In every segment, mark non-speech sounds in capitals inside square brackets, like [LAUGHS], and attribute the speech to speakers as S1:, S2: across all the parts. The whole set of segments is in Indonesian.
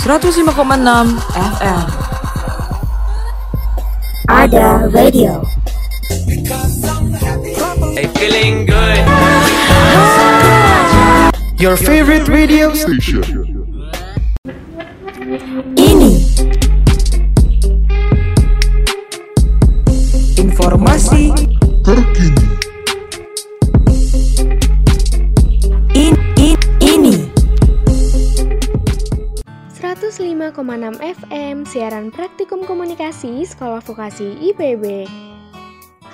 S1: 105,6 FM.
S2: Ada Radio.
S3: Hey, feeling good.
S4: Your favorite radio station.
S5: 105,6 FM siaran praktikum komunikasi Sekolah Vokasi IPB.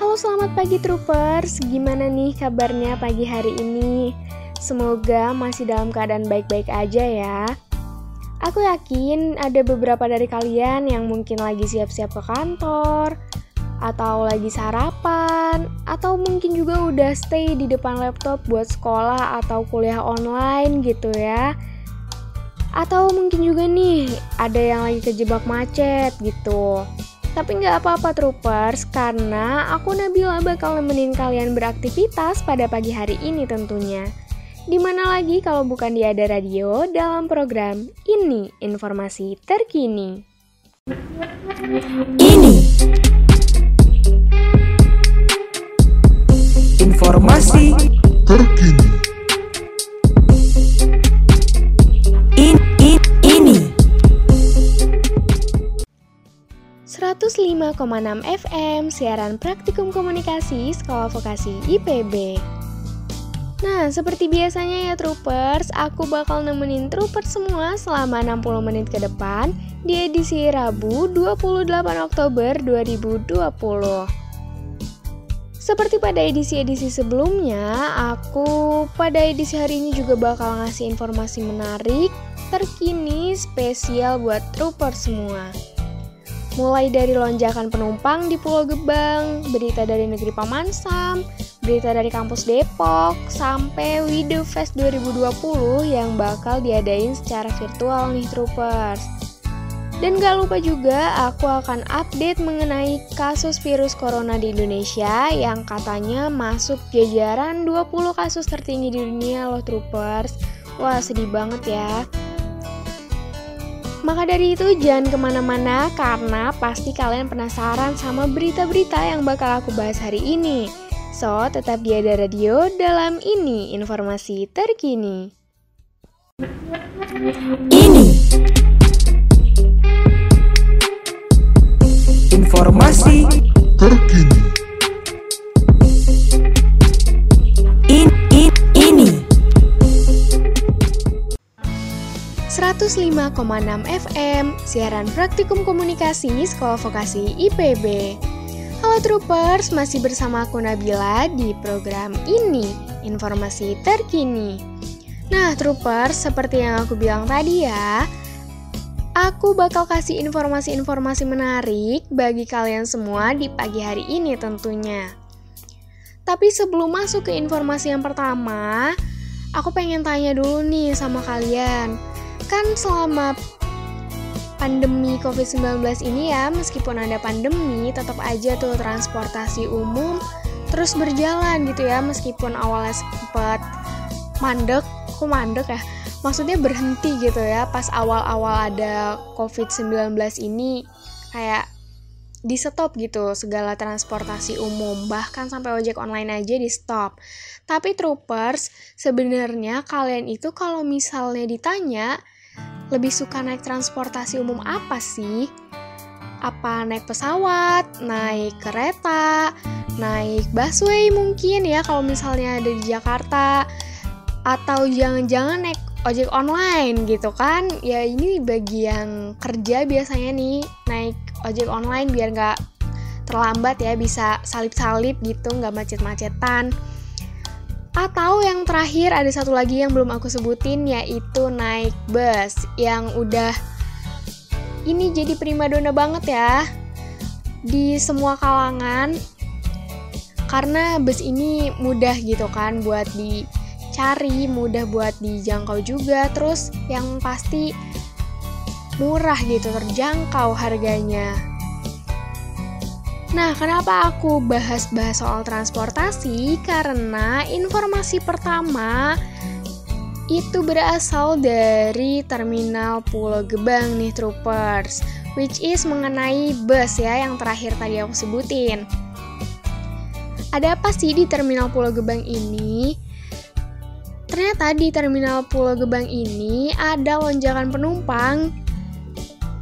S5: Halo selamat pagi troopers, gimana nih kabarnya pagi hari ini? Semoga masih dalam keadaan baik-baik aja ya. Aku yakin ada beberapa dari kalian yang mungkin lagi siap-siap ke kantor, atau lagi sarapan, atau mungkin juga udah stay di depan laptop buat sekolah atau kuliah online gitu ya. Atau mungkin juga nih, ada yang lagi kejebak macet gitu. Tapi nggak apa-apa troopers, karena aku Nabila bakal nemenin kalian beraktivitas pada pagi hari ini tentunya. Di mana lagi kalau bukan di Ada Radio dalam program Ini Informasi Terkini.
S2: ini
S1: Informasi
S4: Terkini.
S5: 105,6 FM siaran praktikum komunikasi Sekolah Vokasi IPB. Nah, seperti biasanya ya troopers, aku bakal nemenin troopers semua selama 60 menit ke depan di edisi Rabu 28 Oktober 2020. Seperti pada edisi-edisi sebelumnya, aku pada edisi hari ini juga bakal ngasih informasi menarik, terkini, spesial buat troopers semua. Mulai dari lonjakan penumpang di Pulau Gebang, berita dari negeri Paman Sam, berita dari kampus Depok, sampai Widow Fest 2020 yang bakal diadain secara virtual nih troopers. Dan gak lupa juga aku akan update mengenai kasus virus corona di Indonesia yang katanya masuk jajaran 20 kasus tertinggi di dunia loh troopers. Wah sedih banget ya. Maka dari itu jangan ke mana-mana karena pasti kalian penasaran sama berita-berita yang bakal aku bahas hari ini. So, tetap di Ada Radio dalam ini informasi terkini.
S2: ini
S1: Informasi
S4: Terkini.
S5: 105,6 FM, siaran praktikum komunikasi Sekolah Vokasi IPB. Halo Troopers, masih bersama aku Nabila di program ini, informasi terkini. Nah Troopers, seperti yang aku bilang tadi ya, aku bakal kasih informasi-informasi menarik bagi kalian semua di pagi hari ini tentunya. Tapi sebelum masuk ke informasi yang pertama, aku pengen tanya dulu nih sama kalian kan selama pandemi COVID-19 ini ya, meskipun ada pandemi, tetap aja tuh transportasi umum terus berjalan gitu ya, meskipun awalnya sempat mandek, kok mandek ya? Maksudnya berhenti gitu ya, pas awal-awal ada COVID-19 ini kayak di stop gitu segala transportasi umum bahkan sampai ojek online aja di stop tapi troopers sebenarnya kalian itu kalau misalnya ditanya lebih suka naik transportasi umum apa sih? Apa naik pesawat, naik kereta, naik busway mungkin ya kalau misalnya ada di Jakarta atau jangan-jangan naik ojek online gitu kan? Ya ini bagi yang kerja biasanya nih naik ojek online biar nggak terlambat ya bisa salip-salip gitu nggak macet-macetan. Atau yang terakhir ada satu lagi yang belum aku sebutin yaitu naik bus yang udah ini jadi primadona banget ya di semua kalangan karena bus ini mudah gitu kan buat dicari, mudah buat dijangkau juga, terus yang pasti murah gitu, terjangkau harganya. Nah, kenapa aku bahas-bahas soal transportasi? Karena informasi pertama itu berasal dari terminal Pulau Gebang nih troopers which is mengenai bus ya yang terakhir tadi aku sebutin ada apa sih di terminal Pulau Gebang ini? Ternyata di terminal Pulau Gebang ini ada lonjakan penumpang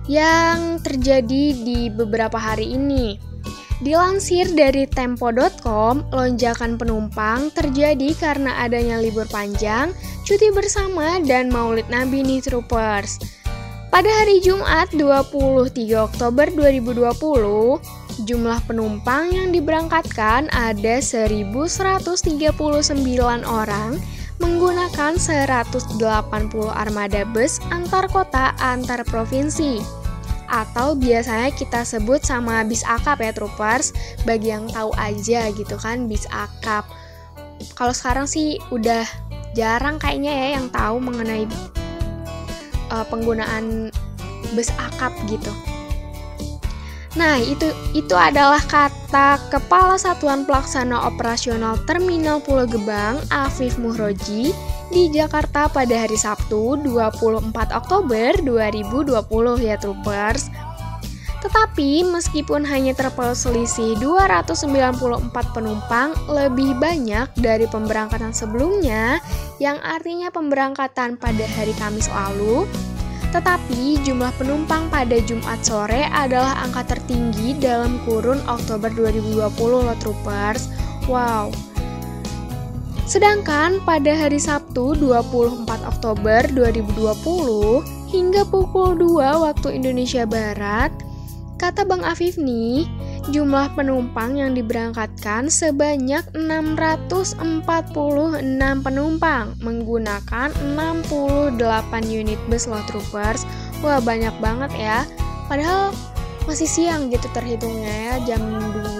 S5: yang terjadi di beberapa hari ini. Dilansir dari tempo.com, lonjakan penumpang terjadi karena adanya libur panjang, cuti bersama, dan maulid Nabi nih troopers. Pada hari Jumat 23 Oktober 2020, jumlah penumpang yang diberangkatkan ada 1139 orang menggunakan 180 armada bus antar kota antar provinsi atau biasanya kita sebut sama bis akap ya troopers bagi yang tahu aja gitu kan bis akap. Kalau sekarang sih udah jarang kayaknya ya yang tahu mengenai uh, penggunaan bus akap gitu. Nah, itu itu adalah kata Kepala Satuan Pelaksana Operasional Terminal Pulau Gebang, Afif Muhroji, di Jakarta pada hari Sabtu 24 Oktober 2020 ya troopers. Tetapi meskipun hanya terselisih 294 penumpang lebih banyak dari pemberangkatan sebelumnya, yang artinya pemberangkatan pada hari Kamis lalu, tetapi jumlah penumpang pada Jumat sore adalah angka tertinggi dalam kurun Oktober 2020 loh troopers. Wow. Sedangkan pada hari Sabtu 24 Oktober 2020 hingga pukul 2 waktu Indonesia Barat, kata Bang Afif nih, jumlah penumpang yang diberangkatkan sebanyak 646 penumpang menggunakan 68 unit bus loh troopers. Wah, banyak banget ya. Padahal masih siang gitu terhitungnya ya, jam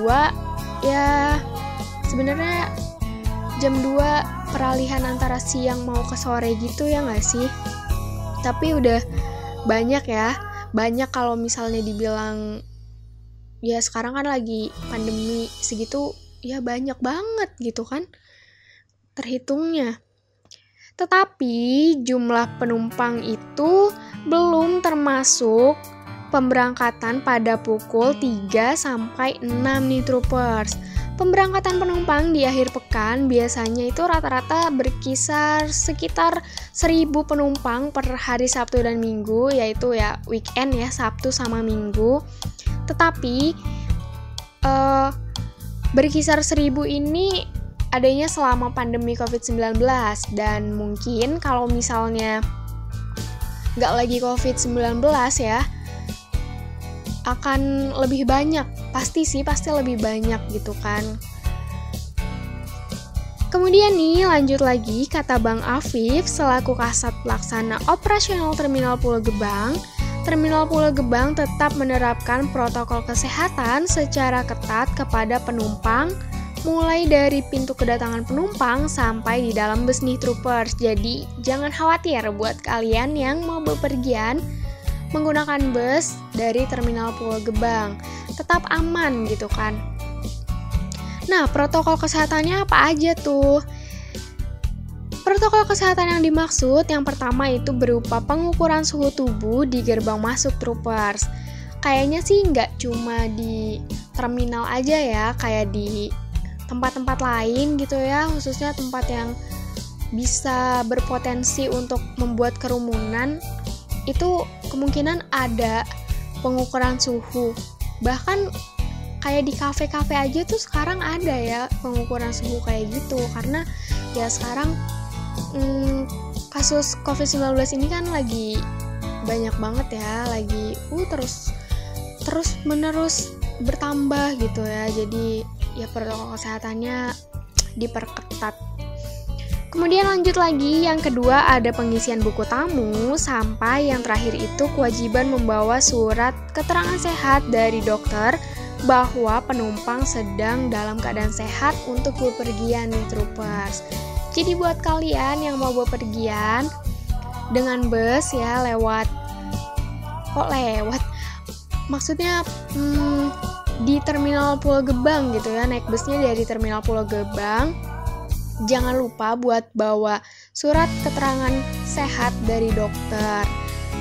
S5: 2 ya sebenarnya jam 2 peralihan antara siang mau ke sore gitu ya nggak sih? Tapi udah banyak ya, banyak kalau misalnya dibilang ya sekarang kan lagi pandemi segitu ya banyak banget gitu kan terhitungnya. Tetapi jumlah penumpang itu belum termasuk pemberangkatan pada pukul 3 sampai 6 nih troopers. Pemberangkatan penumpang di akhir pekan biasanya itu rata-rata berkisar sekitar 1000 penumpang per hari Sabtu dan Minggu, yaitu ya weekend ya Sabtu sama Minggu. Tetapi uh, berkisar 1000 ini adanya selama pandemi COVID-19 dan mungkin kalau misalnya nggak lagi COVID-19 ya akan lebih banyak pasti sih pasti lebih banyak gitu kan Kemudian nih lanjut lagi kata Bang Afif selaku kasat pelaksana operasional Terminal Pulau Gebang Terminal Pulau Gebang tetap menerapkan protokol kesehatan secara ketat kepada penumpang, mulai dari pintu kedatangan penumpang sampai di dalam bus nih troopers. Jadi, jangan khawatir buat kalian yang mau bepergian menggunakan bus dari Terminal Pulau Gebang. Tetap aman gitu kan. Nah, protokol kesehatannya apa aja tuh? Protokol kesehatan yang dimaksud yang pertama itu berupa pengukuran suhu tubuh di gerbang masuk troopers. Kayaknya sih nggak cuma di terminal aja ya, kayak di tempat-tempat lain gitu ya, khususnya tempat yang bisa berpotensi untuk membuat kerumunan, itu kemungkinan ada pengukuran suhu. Bahkan kayak di kafe-kafe aja tuh sekarang ada ya pengukuran suhu kayak gitu karena ya sekarang hmm, kasus COVID-19 ini kan lagi banyak banget ya, lagi uh terus terus menerus bertambah gitu ya. Jadi ya protokol kesehatannya diperketat. Kemudian lanjut lagi, yang kedua ada pengisian buku tamu, sampai yang terakhir itu kewajiban membawa surat keterangan sehat dari dokter bahwa penumpang sedang dalam keadaan sehat untuk bepergian nih troopers. Jadi buat kalian yang mau bepergian dengan bus ya lewat kok lewat maksudnya hmm, di terminal Pulau Gebang gitu ya naik busnya dari terminal Pulau Gebang jangan lupa buat bawa surat keterangan sehat dari dokter.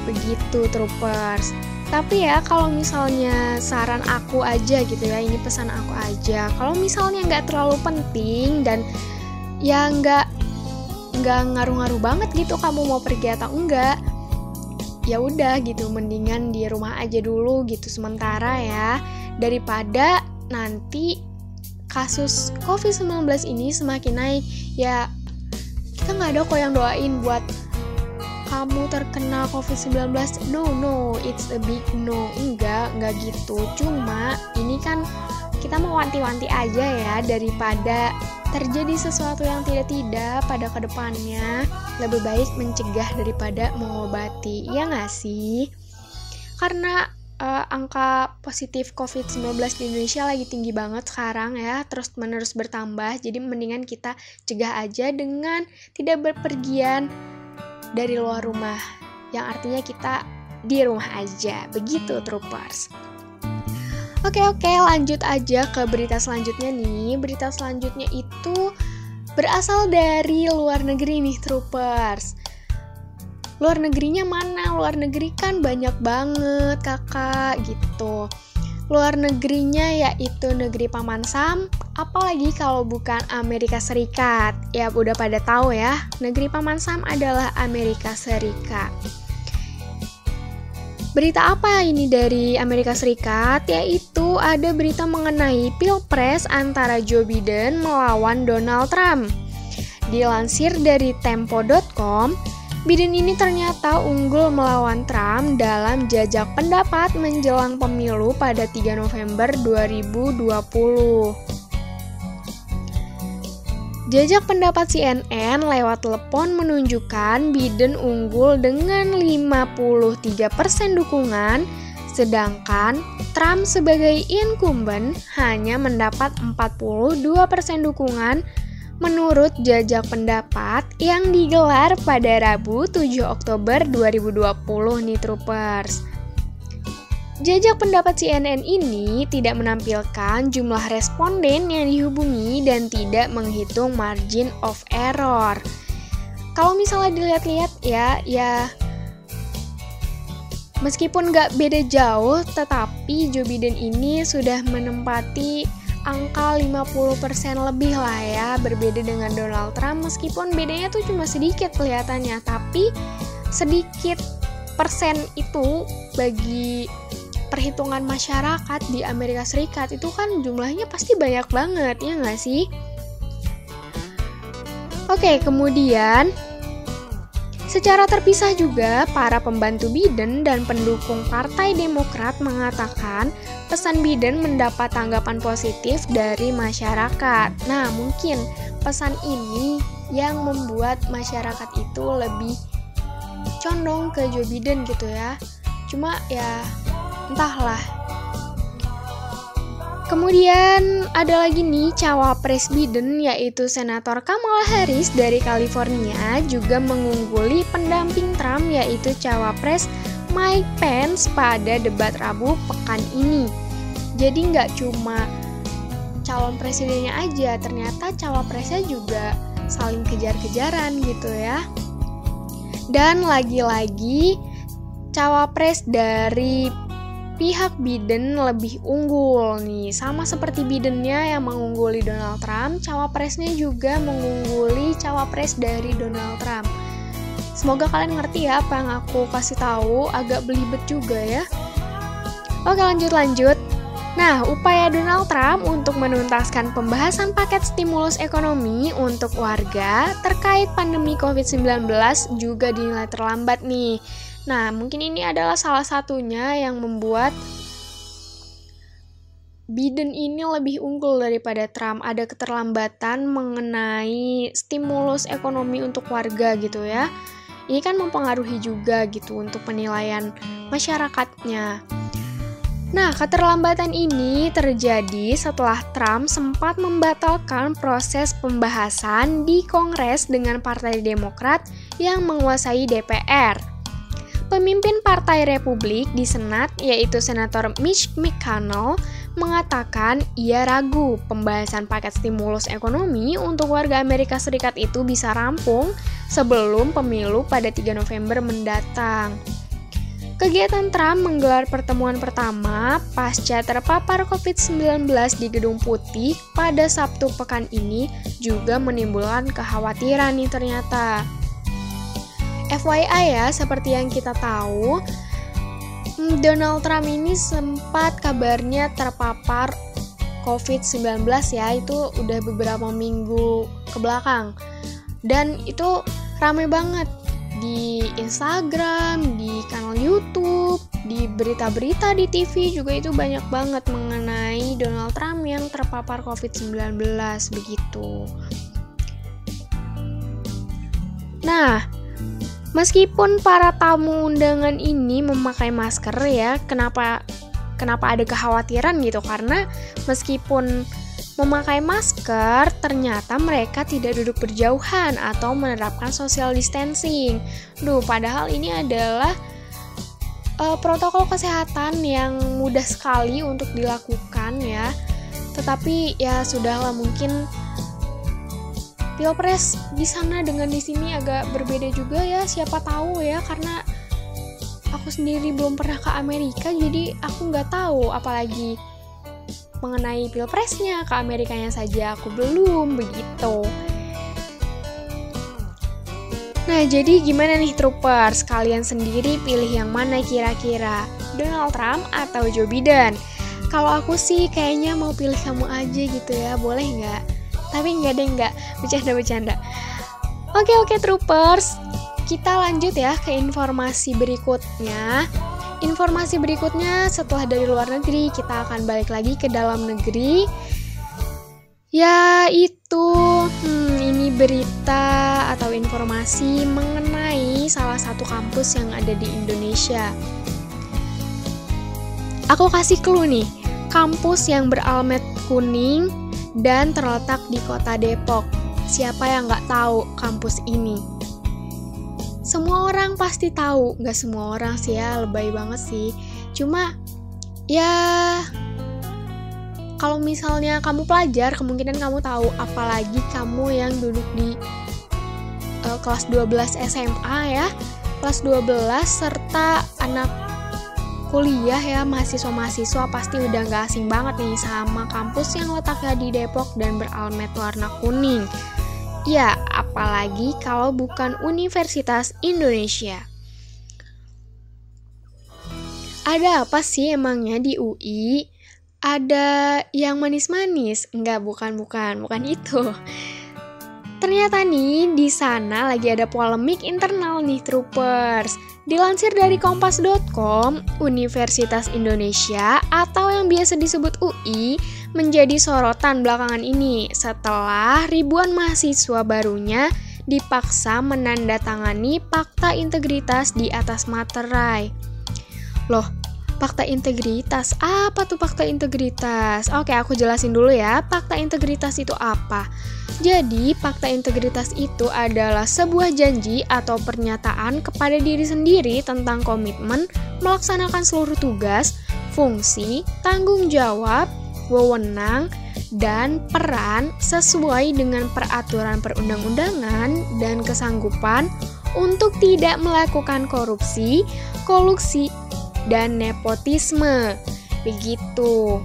S5: Begitu troopers. Tapi ya kalau misalnya saran aku aja gitu ya, ini pesan aku aja. Kalau misalnya nggak terlalu penting dan ya nggak nggak ngaruh-ngaruh banget gitu kamu mau pergi atau enggak, ya udah gitu mendingan di rumah aja dulu gitu sementara ya daripada nanti kasus COVID-19 ini semakin naik. Ya kita nggak ada kok yang doain buat kamu terkena COVID-19 no no it's a big no. Enggak enggak gitu. Cuma ini kan kita mau wanti-wanti aja ya daripada terjadi sesuatu yang tidak-tidak pada ke depannya. Lebih baik mencegah daripada mengobati. Ya nggak sih? Karena uh, angka positif COVID-19 di Indonesia lagi tinggi banget sekarang ya, terus menerus bertambah. Jadi mendingan kita cegah aja dengan tidak berpergian dari luar rumah. Yang artinya kita di rumah aja. Begitu troopers. Oke oke, lanjut aja ke berita selanjutnya nih. Berita selanjutnya itu berasal dari luar negeri nih troopers luar negerinya mana luar negeri kan banyak banget kakak gitu luar negerinya yaitu negeri Paman Sam apalagi kalau bukan Amerika Serikat ya udah pada tahu ya negeri Paman Sam adalah Amerika Serikat Berita apa ini dari Amerika Serikat? Yaitu ada berita mengenai pilpres antara Joe Biden melawan Donald Trump. Dilansir dari tempo.com, Biden ini ternyata unggul melawan Trump dalam jajak pendapat menjelang pemilu pada 3 November 2020. Jajak pendapat CNN lewat telepon menunjukkan Biden unggul dengan 53% dukungan, sedangkan Trump sebagai incumbent hanya mendapat 42% dukungan menurut jajak pendapat yang digelar pada Rabu 7 Oktober 2020 nih troopers. Jajak pendapat CNN ini tidak menampilkan jumlah responden yang dihubungi dan tidak menghitung margin of error. Kalau misalnya dilihat-lihat ya, ya meskipun nggak beda jauh, tetapi Joe Biden ini sudah menempati angka 50% lebih lah ya berbeda dengan Donald Trump meskipun bedanya tuh cuma sedikit kelihatannya tapi sedikit persen itu bagi perhitungan masyarakat di Amerika Serikat itu kan jumlahnya pasti banyak banget ya nggak sih? Oke kemudian Secara terpisah juga, para pembantu Biden dan pendukung Partai Demokrat mengatakan pesan Biden mendapat tanggapan positif dari masyarakat. Nah, mungkin pesan ini yang membuat masyarakat itu lebih condong ke Joe Biden gitu ya. Cuma ya entahlah Kemudian ada lagi nih cawapres Biden yaitu Senator Kamala Harris dari California juga mengungguli pendamping Trump yaitu cawapres Mike Pence pada debat Rabu pekan ini. Jadi nggak cuma calon presidennya aja, ternyata cawapresnya juga saling kejar-kejaran gitu ya. Dan lagi-lagi cawapres dari pihak Biden lebih unggul nih. Sama seperti Bidennya yang mengungguli Donald Trump, cawapresnya juga mengungguli cawapres dari Donald Trump. Semoga kalian ngerti ya apa yang aku kasih tahu, agak belibet juga ya. Oke lanjut lanjut. Nah, upaya Donald Trump untuk menuntaskan pembahasan paket stimulus ekonomi untuk warga terkait pandemi COVID-19 juga dinilai terlambat nih. Nah, mungkin ini adalah salah satunya yang membuat Biden ini lebih unggul daripada Trump. Ada keterlambatan mengenai stimulus ekonomi untuk warga gitu ya. Ini kan mempengaruhi juga gitu untuk penilaian masyarakatnya. Nah, keterlambatan ini terjadi setelah Trump sempat membatalkan proses pembahasan di Kongres dengan Partai Demokrat yang menguasai DPR. Pemimpin Partai Republik di Senat, yaitu Senator Mitch McConnell, mengatakan ia ragu pembahasan paket stimulus ekonomi untuk warga Amerika Serikat itu bisa rampung sebelum pemilu pada 3 November mendatang. Kegiatan Trump menggelar pertemuan pertama pasca terpapar COVID-19 di Gedung Putih pada Sabtu pekan ini juga menimbulkan kekhawatiran nih ternyata. FYI ya, seperti yang kita tahu, hmm, Donald Trump ini sempat kabarnya terpapar COVID-19 ya, itu udah beberapa minggu ke belakang. Dan itu rame banget di Instagram, di kanal YouTube, di berita-berita di TV juga itu banyak banget mengenai Donald Trump yang terpapar COVID-19 begitu. Nah, meskipun para tamu undangan ini memakai masker ya, kenapa kenapa ada kekhawatiran gitu? Karena meskipun memakai masker, ternyata mereka tidak duduk berjauhan atau menerapkan social distancing. Duh, padahal ini adalah uh, protokol kesehatan yang mudah sekali untuk dilakukan ya. Tetapi ya sudahlah mungkin pilpres di sana dengan di sini agak berbeda juga ya. Siapa tahu ya karena aku sendiri belum pernah ke Amerika jadi aku nggak tahu apalagi mengenai pilpresnya ke Amerikanya saja aku belum begitu. Nah, jadi gimana nih troopers? Kalian sendiri pilih yang mana kira-kira? Donald Trump atau Joe Biden? Kalau aku sih kayaknya mau pilih kamu aja gitu ya, boleh nggak? Tapi nggak deh nggak, bercanda-bercanda. Oke oke troopers, kita lanjut ya ke informasi berikutnya. Informasi berikutnya setelah dari luar negeri, kita akan balik lagi ke dalam negeri. Yaitu, hmm, ini berita atau informasi mengenai salah satu kampus yang ada di Indonesia. Aku kasih clue nih, kampus yang beralmet kuning dan terletak di kota Depok. Siapa yang nggak tahu kampus ini? semua orang pasti tahu nggak semua orang sih ya lebay banget sih cuma ya kalau misalnya kamu pelajar kemungkinan kamu tahu apalagi kamu yang duduk di uh, kelas 12 SMA ya kelas 12 serta anak kuliah ya mahasiswa-mahasiswa pasti udah nggak asing banget nih sama kampus yang letaknya di Depok dan beralmet warna kuning Ya, apalagi kalau bukan Universitas Indonesia. Ada apa sih emangnya di UI? Ada yang manis-manis? Enggak, bukan, bukan, bukan itu. Ternyata nih, di sana lagi ada polemik internal nih, troopers. Dilansir dari kompas.com, Universitas Indonesia atau yang biasa disebut UI menjadi sorotan belakangan ini setelah ribuan mahasiswa barunya dipaksa menandatangani fakta integritas di atas materai. Loh, fakta integritas. Apa tuh fakta integritas? Oke, aku jelasin dulu ya. Fakta integritas itu apa? Jadi, fakta integritas itu adalah sebuah janji atau pernyataan kepada diri sendiri tentang komitmen melaksanakan seluruh tugas, fungsi, tanggung jawab, wewenang, dan peran sesuai dengan peraturan perundang-undangan dan kesanggupan untuk tidak melakukan korupsi, kolusi, dan nepotisme. Begitu.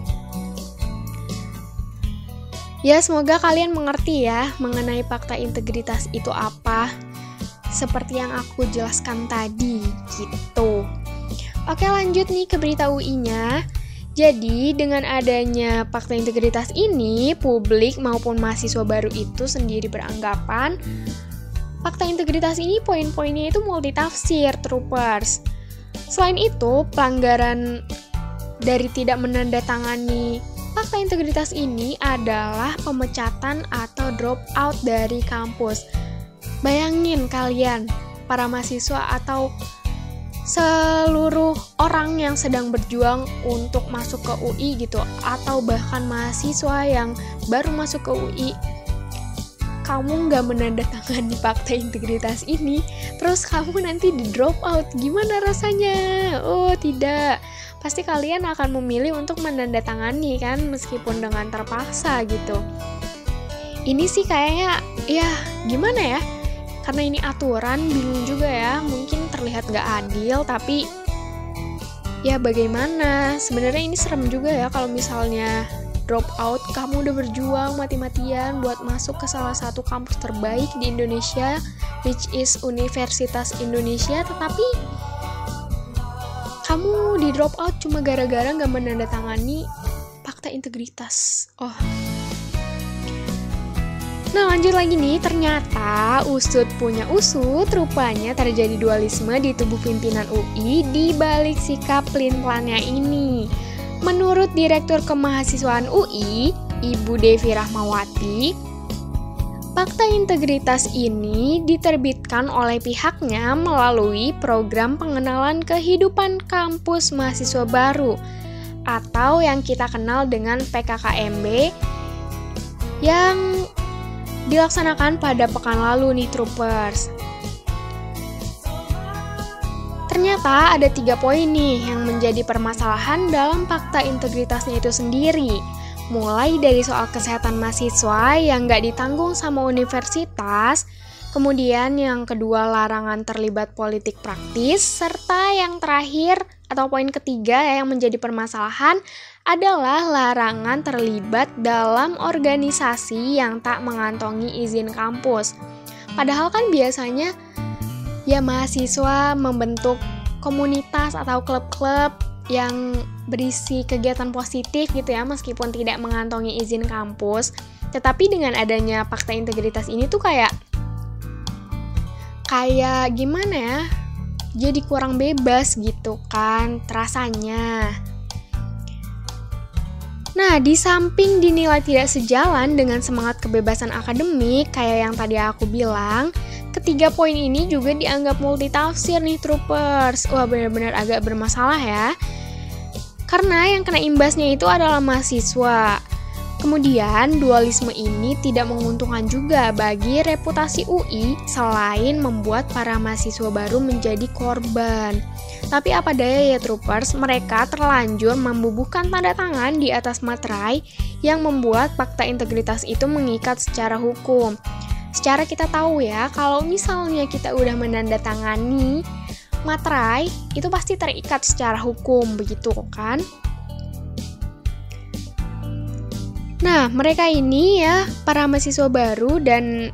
S5: Ya, semoga kalian mengerti ya mengenai fakta integritas itu apa. Seperti yang aku jelaskan tadi, gitu. Oke, lanjut nih ke berita UI-nya. Jadi, dengan adanya fakta integritas ini, publik maupun mahasiswa baru itu sendiri beranggapan fakta integritas ini poin-poinnya itu multitafsir, troopers. Selain itu, pelanggaran dari tidak menandatangani fakta integritas ini adalah pemecatan atau drop out dari kampus. Bayangin kalian, para mahasiswa atau seluruh orang yang sedang berjuang untuk masuk ke UI gitu atau bahkan mahasiswa yang baru masuk ke UI kamu nggak menandatangani [LAUGHS] fakta integritas ini terus kamu nanti di drop out gimana rasanya oh tidak pasti kalian akan memilih untuk menandatangani kan meskipun dengan terpaksa gitu. Ini sih kayaknya ya gimana ya? Karena ini aturan bingung juga ya, mungkin terlihat gak adil tapi ya bagaimana? Sebenarnya ini serem juga ya kalau misalnya drop out, kamu udah berjuang mati-matian buat masuk ke salah satu kampus terbaik di Indonesia, which is Universitas Indonesia, tetapi kamu di drop out cuma gara-gara nggak menandatangani fakta integritas. Oh. Nah lanjut lagi nih, ternyata usut punya usut, rupanya terjadi dualisme di tubuh pimpinan UI di balik sikap pelin-pelannya ini. Menurut Direktur Kemahasiswaan UI, Ibu Devi Rahmawati, fakta integritas ini diterbitkan oleh pihaknya melalui program pengenalan kehidupan kampus mahasiswa baru atau yang kita kenal dengan PKKMB yang dilaksanakan pada pekan lalu nih troopers. Ternyata ada tiga poin nih yang menjadi permasalahan dalam fakta integritasnya itu sendiri. Mulai dari soal kesehatan mahasiswa yang nggak ditanggung sama universitas, kemudian yang kedua larangan terlibat politik praktis, serta yang terakhir atau poin ketiga yang menjadi permasalahan adalah larangan terlibat dalam organisasi yang tak mengantongi izin kampus. Padahal kan biasanya ya mahasiswa membentuk komunitas atau klub-klub yang berisi kegiatan positif gitu ya meskipun tidak mengantongi izin kampus. Tetapi dengan adanya fakta integritas ini tuh kayak kayak gimana ya jadi kurang bebas gitu kan terasanya Nah, di samping dinilai tidak sejalan dengan semangat kebebasan akademik, kayak yang tadi aku bilang, Ketiga poin ini juga dianggap multitafsir nih troopers. Wah benar-benar agak bermasalah ya. Karena yang kena imbasnya itu adalah mahasiswa. Kemudian, dualisme ini tidak menguntungkan juga bagi reputasi UI selain membuat para mahasiswa baru menjadi korban. Tapi apa daya ya troopers, mereka terlanjur membubuhkan tanda tangan di atas materai yang membuat fakta integritas itu mengikat secara hukum. Secara kita tahu ya, kalau misalnya kita udah menandatangani materai, itu pasti terikat secara hukum, begitu kan? Nah, mereka ini ya, para mahasiswa baru dan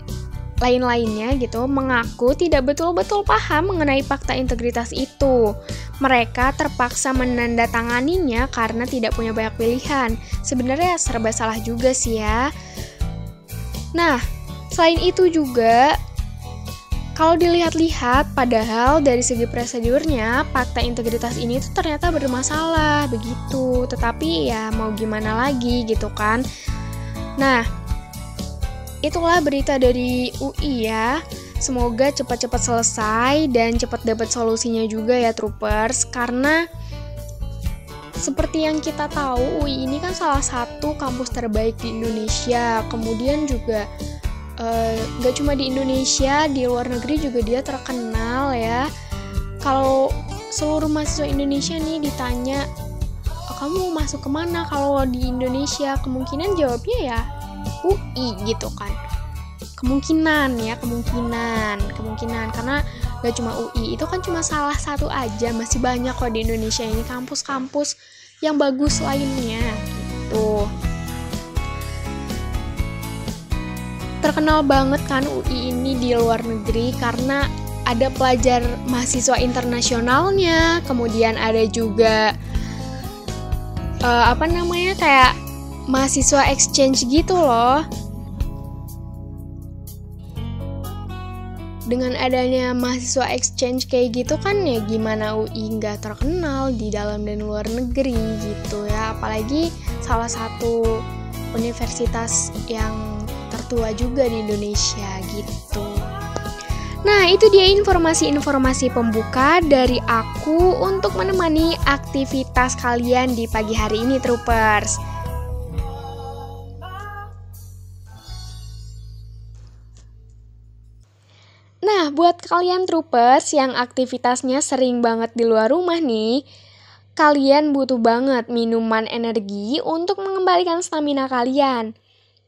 S5: lain-lainnya gitu mengaku tidak betul-betul paham mengenai fakta integritas itu. Mereka terpaksa menandatanganinya karena tidak punya banyak pilihan. Sebenarnya serba salah juga sih ya. Nah, Selain itu juga, kalau dilihat-lihat, padahal dari segi prosedurnya, fakta integritas ini tuh ternyata bermasalah, begitu. Tetapi ya mau gimana lagi gitu kan. Nah, itulah berita dari UI ya. Semoga cepat-cepat selesai dan cepat dapat solusinya juga ya troopers karena seperti yang kita tahu UI ini kan salah satu kampus terbaik di Indonesia. Kemudian juga Eh, nggak uh, cuma di Indonesia di luar negeri juga dia terkenal ya kalau seluruh mahasiswa Indonesia nih ditanya oh, kamu mau masuk ke mana kalau di Indonesia kemungkinan jawabnya ya UI gitu kan. Kemungkinan ya kemungkinan kemungkinan. Karena gak cuma UI itu kan cuma salah satu aja. Masih banyak kok di Indonesia ini kampus-kampus yang bagus lainnya gitu. Terkenal banget kan UI ini di luar negeri karena ada pelajar mahasiswa internasionalnya, kemudian ada juga uh, apa namanya kayak mahasiswa exchange gitu loh. Dengan adanya mahasiswa exchange kayak gitu kan ya gimana UI nggak terkenal di dalam dan luar negeri gitu ya, apalagi salah satu universitas yang tertua juga di Indonesia gitu. Nah, itu dia informasi-informasi pembuka dari aku untuk menemani aktivitas kalian di pagi hari ini, Troopers. Nah, buat kalian Troopers yang aktivitasnya sering banget di luar rumah nih, kalian butuh banget minuman energi untuk mengembalikan stamina kalian.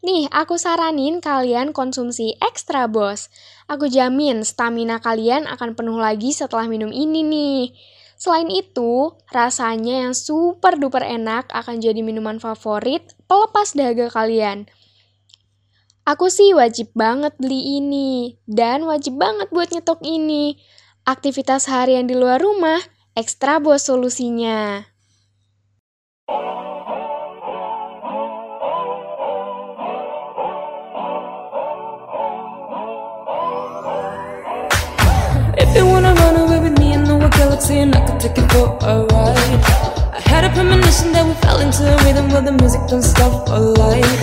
S5: Nih, aku saranin kalian konsumsi Extra Boss. Aku jamin stamina kalian akan penuh lagi setelah minum ini nih. Selain itu, rasanya yang super duper enak akan jadi minuman favorit pelepas dahaga kalian. Aku sih wajib banget beli ini, dan wajib banget buat nyetok ini. Aktivitas harian di luar rumah, ekstra bos solusinya.
S6: Had a premonition that we fell into a rhythm where the music don't stop for life.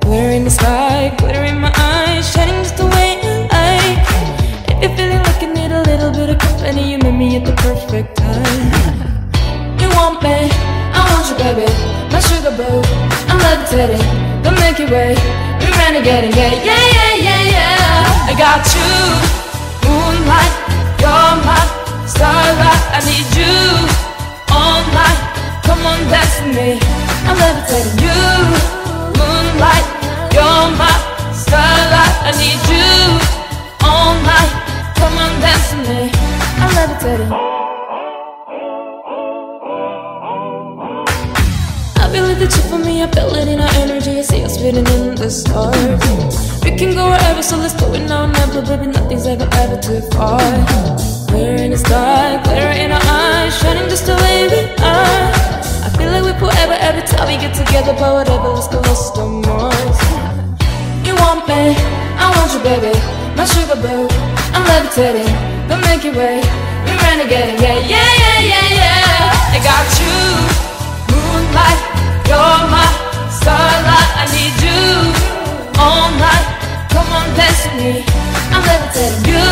S6: Glitter in the sky, glitter in my eyes, shining just the way I like If you're feeling like you need a little bit of company, you met me at the perfect time. You want me, I want you baby, my sugar boo I'm levitating, the Milky Way, we're renegading, yeah, yeah, yeah, yeah, yeah. I got you. Moonlight, you're my starlight. I need you. All night. Come on, dance with me. I'm levitating you. Moonlight, you're my starlight. I need you all night. Come on, dance with me. I'm levitating. I it, the chip for me. I feel it in our energy. I see us fitting in the stars. We can go wherever, so let's do it now never, baby. Nothing's ever, ever too far. Clear in the sky, clear in our eyes, shining just the way we are. Feel like we forever every time we get together, but whatever, let's go lost on Mars. You want me, I want you, baby. My sugar boo, I'm levitating, the Milky Way. We're renegading, yeah, yeah, yeah, yeah, yeah. I got you, moonlight, you're my starlight. I need you all night. Come on, dance with me. I'm levitating you.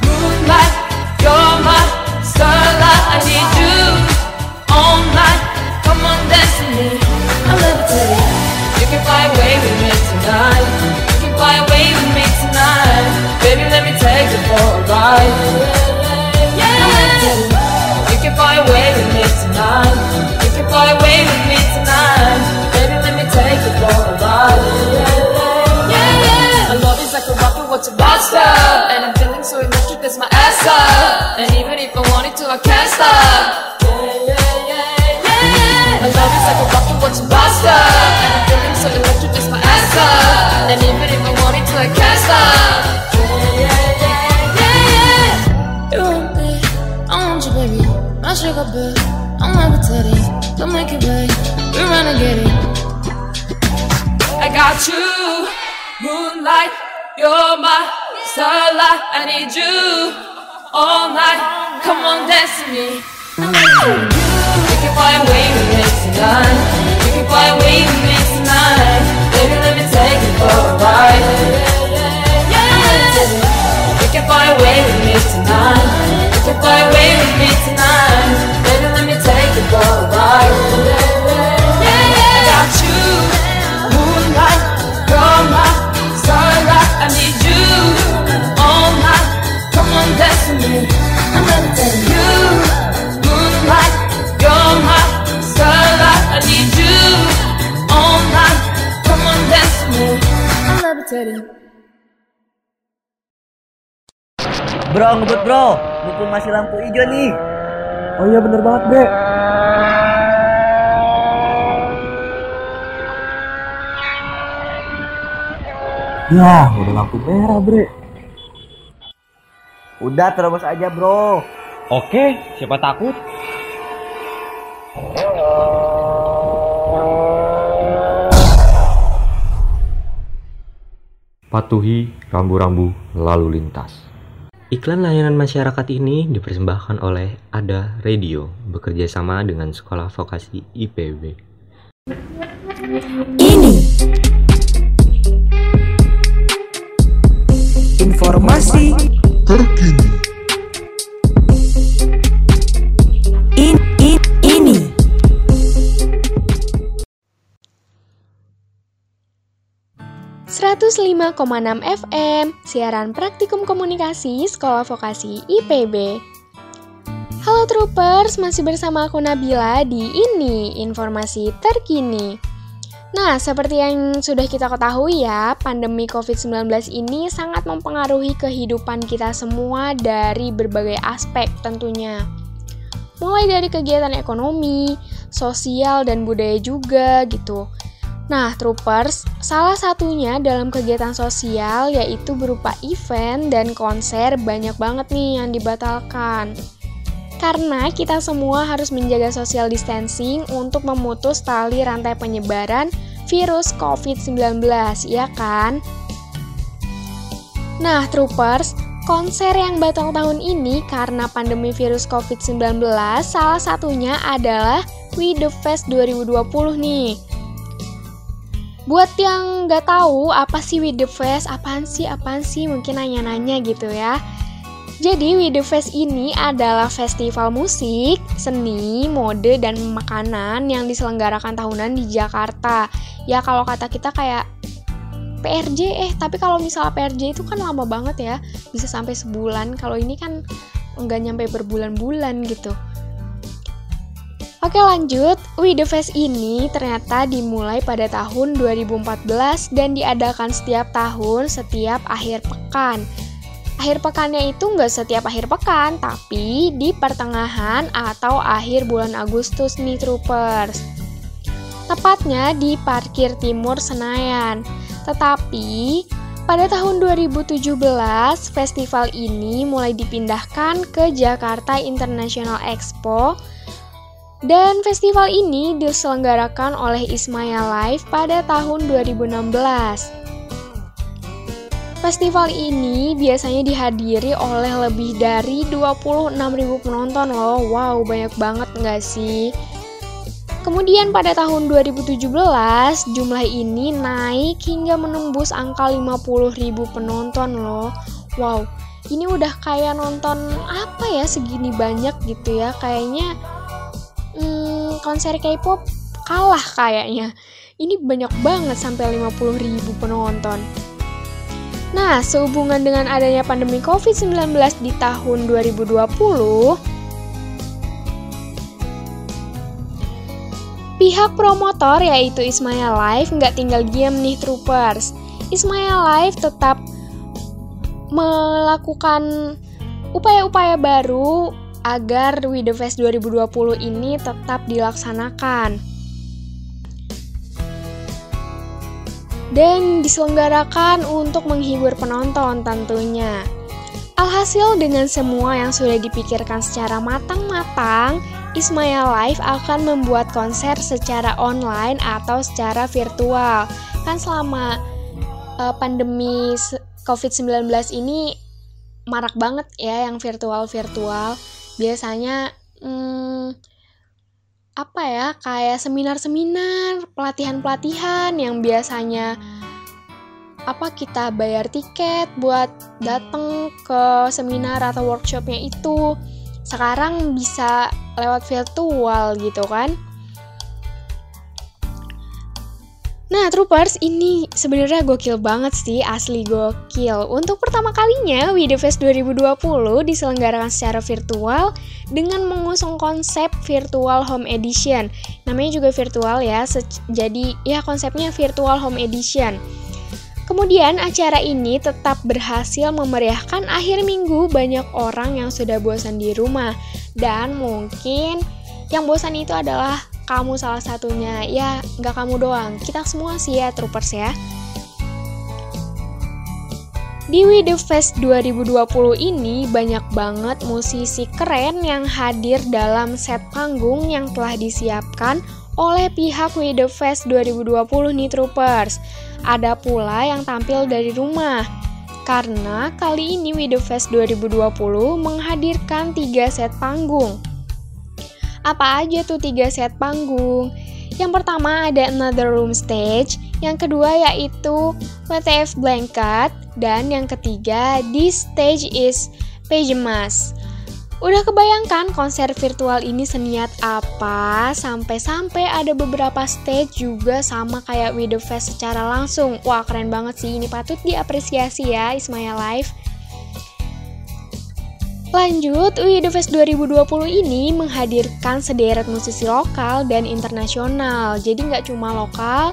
S6: Moonlight, you're my starlight. I need you all night. You can fly away with me tonight. You can fly away with me tonight. Baby, let me take you for a ride. Yeah. You can fly away with me tonight. You can fly away with me tonight. Baby, let me take you for a ride. Yeah, yeah. My love is like a rocket, what's a stop? And I'm feeling so electric, that's my ass up. And even if I wanted to, I can't stop. What's a stop? And I'm feeling so electric, that's my ass up. And even if I wanted to, I can't stop. Yeah, yeah, yeah, yeah, yeah. You want me, I want you, baby. My sugar boo, I'm levitating. Don't make it way, we're running, get it. I got you, moonlight, you're my starlight. I need you all night. Come on, dance with me. You can fly away with me tonight. You can fly away with me tonight. Baby, let me take you for a ride. Yeah. You can fly away with me tonight.
S7: Bro, ngebut bro. Mumpung masih lampu hijau nih.
S8: Oh iya bener banget bre Ya udah lampu merah bre
S7: Udah terobos aja bro.
S8: Oke siapa takut Patuhi rambu-rambu lalu lintas.
S9: Iklan layanan masyarakat ini dipersembahkan oleh Ada Radio bekerja sama dengan Sekolah Vokasi IPB.
S2: Ini
S1: Informasi
S4: terkini,
S5: 105,6 FM, siaran praktikum komunikasi Sekolah Vokasi IPB. Halo Troopers, masih bersama aku Nabila di ini informasi terkini. Nah, seperti yang sudah kita ketahui ya, pandemi COVID-19 ini sangat mempengaruhi kehidupan kita semua dari berbagai aspek tentunya. Mulai dari kegiatan ekonomi, sosial, dan budaya juga gitu. Nah, Troopers, salah satunya dalam kegiatan sosial yaitu berupa event dan konser banyak banget nih yang dibatalkan. Karena kita semua harus menjaga social distancing untuk memutus tali rantai penyebaran virus COVID-19, ya kan? Nah, Troopers, konser yang batal tahun ini karena pandemi virus COVID-19 salah satunya adalah We The Fest 2020 nih. Buat yang nggak tahu apa sih We The Fest, apaan sih, apaan sih, mungkin nanya-nanya gitu ya. Jadi We The Fest ini adalah festival musik, seni, mode, dan makanan yang diselenggarakan tahunan di Jakarta. Ya kalau kata kita kayak PRJ eh tapi kalau misalnya PRJ itu kan lama banget ya. Bisa sampai sebulan. Kalau ini kan nggak nyampe berbulan-bulan gitu Oke lanjut, We The Fest ini ternyata dimulai pada tahun 2014 dan diadakan setiap tahun setiap akhir pekan. Akhir pekannya itu nggak setiap akhir pekan, tapi di pertengahan atau akhir bulan Agustus nih troopers. Tepatnya di parkir timur Senayan. Tetapi pada tahun 2017, festival ini mulai dipindahkan ke Jakarta International Expo dan festival ini diselenggarakan oleh Ismaya Live pada tahun 2016. Festival ini biasanya dihadiri oleh lebih dari 26.000 penonton loh. Wow, banyak banget nggak sih? Kemudian pada tahun 2017, jumlah ini naik hingga menembus angka 50.000 penonton loh. Wow, ini udah kayak nonton apa ya segini banyak gitu ya. Kayaknya konser K-pop kalah kayaknya. Ini banyak banget sampai 50 ribu penonton. Nah, sehubungan dengan adanya pandemi COVID-19 di tahun 2020, pihak promotor yaitu Ismaya Live nggak tinggal diam nih troopers. Ismaya Live tetap melakukan upaya-upaya baru agar We The Fest 2020 ini tetap dilaksanakan. Dan diselenggarakan untuk menghibur penonton tentunya. Alhasil dengan semua yang sudah dipikirkan secara matang-matang, Ismaya Live akan membuat konser secara online atau secara virtual. Kan selama uh, pandemi COVID-19 ini marak banget ya yang virtual-virtual biasanya hmm, apa ya kayak seminar-seminar pelatihan-pelatihan yang biasanya apa kita bayar tiket buat datang ke seminar atau workshopnya itu sekarang bisa lewat virtual gitu kan Nah, Troopers, ini sebenarnya gokil banget sih, asli gokil. Untuk pertama kalinya, We The Fest 2020 diselenggarakan secara virtual dengan mengusung konsep Virtual Home Edition. Namanya juga virtual ya, jadi ya konsepnya Virtual Home Edition. Kemudian acara ini tetap berhasil memeriahkan akhir minggu banyak orang yang sudah bosan di rumah. Dan mungkin yang bosan itu adalah kamu salah satunya. Ya, nggak kamu doang, kita semua sih ya troopers ya. Di We The Fest 2020 ini banyak banget musisi keren yang hadir dalam set panggung yang telah disiapkan oleh pihak We The Fest 2020 nih troopers. Ada pula yang tampil dari rumah. Karena kali ini We The Fest 2020 menghadirkan tiga set panggung. Apa aja tuh tiga set panggung? Yang pertama ada Another Room Stage, yang kedua yaitu WTF Blanket, dan yang ketiga This Stage is Pajamas. Udah kebayangkan konser virtual ini seniat apa? Sampai-sampai ada beberapa stage juga sama kayak We The Fest secara langsung. Wah keren banget sih, ini patut diapresiasi ya Ismaya Live. Lanjut, UI Fest 2020 ini menghadirkan sederet musisi lokal dan internasional. Jadi nggak cuma lokal,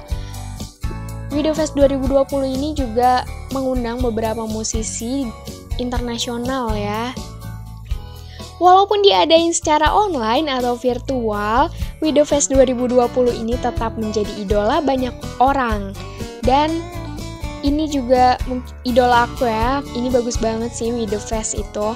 S5: UI The Fest 2020 ini juga mengundang beberapa musisi internasional ya. Walaupun diadain secara online atau virtual, We The Fest 2020 ini tetap menjadi idola banyak orang. Dan ini juga idola aku ya, ini bagus banget sih We The Fest itu.